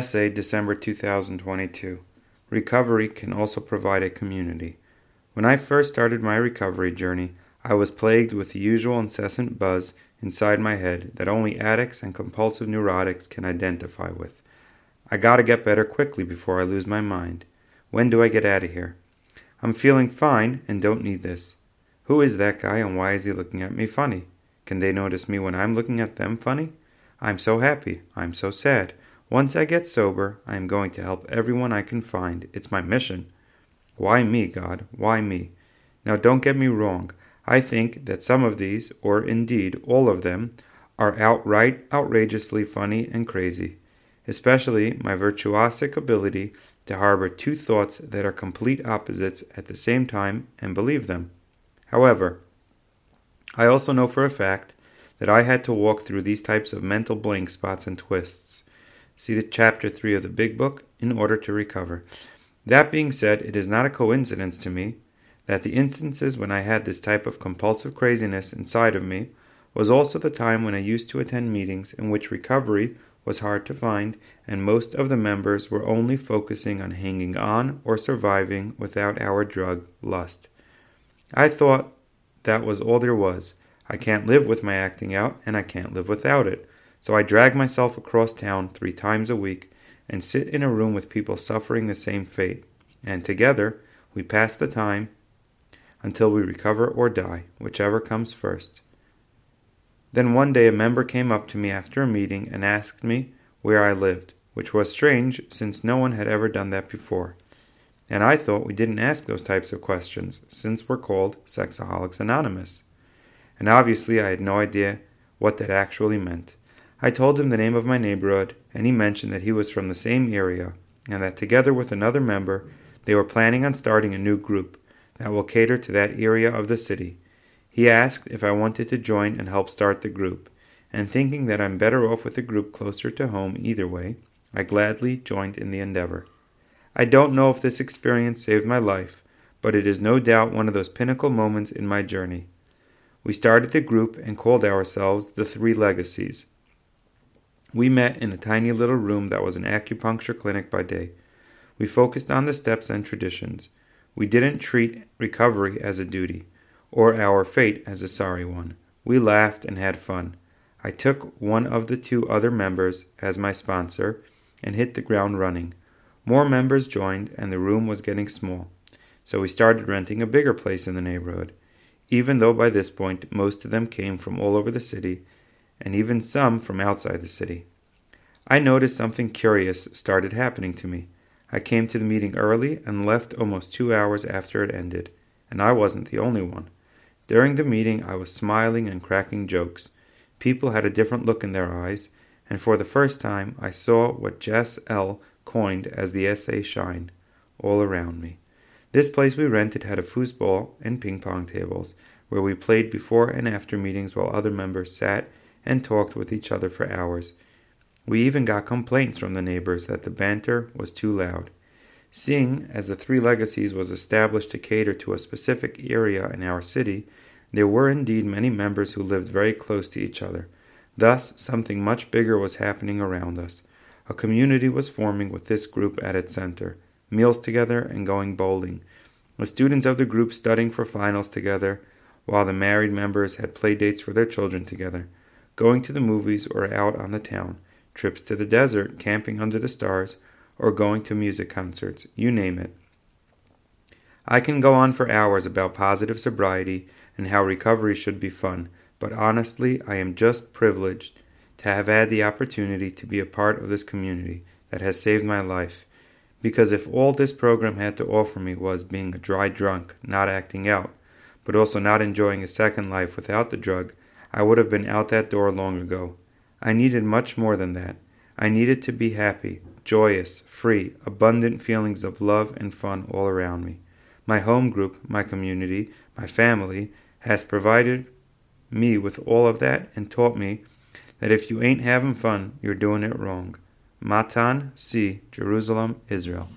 Essay, December 2022. Recovery can also provide a community. When I first started my recovery journey, I was plagued with the usual incessant buzz inside my head that only addicts and compulsive neurotics can identify with. I gotta get better quickly before I lose my mind. When do I get out of here? I'm feeling fine and don't need this. Who is that guy and why is he looking at me funny? Can they notice me when I'm looking at them funny? I'm so happy. I'm so sad. Once I get sober, I am going to help everyone I can find. It's my mission. Why me, God? Why me? Now, don't get me wrong. I think that some of these, or indeed all of them, are outright outrageously funny and crazy, especially my virtuosic ability to harbor two thoughts that are complete opposites at the same time and believe them. However, I also know for a fact that I had to walk through these types of mental blank spots and twists See the chapter 3 of the Big Book in order to recover. That being said, it is not a coincidence to me that the instances when I had this type of compulsive craziness inside of me was also the time when I used to attend meetings in which recovery was hard to find and most of the members were only focusing on hanging on or surviving without our drug, lust. I thought that was all there was. I can't live with my acting out, and I can't live without it. So I drag myself across town three times a week and sit in a room with people suffering the same fate, and together we pass the time until we recover or die, whichever comes first. Then one day a member came up to me after a meeting and asked me where I lived, which was strange since no one had ever done that before. And I thought we didn't ask those types of questions since we're called Sexaholics Anonymous. And obviously I had no idea what that actually meant. I told him the name of my neighborhood, and he mentioned that he was from the same area, and that together with another member, they were planning on starting a new group that will cater to that area of the city. He asked if I wanted to join and help start the group, and thinking that I'm better off with a group closer to home either way, I gladly joined in the endeavor. I don't know if this experience saved my life, but it is no doubt one of those pinnacle moments in my journey. We started the group and called ourselves the Three Legacies. We met in a tiny little room that was an acupuncture clinic by day. We focused on the steps and traditions. We didn't treat recovery as a duty, or our fate as a sorry one. We laughed and had fun. I took one of the two other members as my sponsor and hit the ground running. More members joined, and the room was getting small, so we started renting a bigger place in the neighborhood. Even though by this point most of them came from all over the city, and even some from outside the city. I noticed something curious started happening to me. I came to the meeting early and left almost two hours after it ended, and I wasn't the only one. During the meeting, I was smiling and cracking jokes. People had a different look in their eyes, and for the first time, I saw what Jess L. coined as the SA shine all around me. This place we rented had a foosball and ping pong tables, where we played before and after meetings while other members sat and talked with each other for hours. We even got complaints from the neighbors that the banter was too loud. Seeing as the Three Legacies was established to cater to a specific area in our city, there were indeed many members who lived very close to each other. Thus, something much bigger was happening around us. A community was forming with this group at its center, meals together and going bowling. The students of the group studying for finals together, while the married members had play dates for their children together going to the movies or out on the town, trips to the desert, camping under the stars, or going to music concerts, you name it. I can go on for hours about positive sobriety and how recovery should be fun, but honestly, I am just privileged to have had the opportunity to be a part of this community that has saved my life. Because if all this program had to offer me was being a dry drunk, not acting out, but also not enjoying a second life without the drug, I would have been out that door long ago. I needed much more than that. I needed to be happy, joyous, free, abundant feelings of love and fun all around me. My home group, my community, my family has provided me with all of that and taught me that if you ain't having fun, you're doing it wrong. Matan, C, Jerusalem, Israel.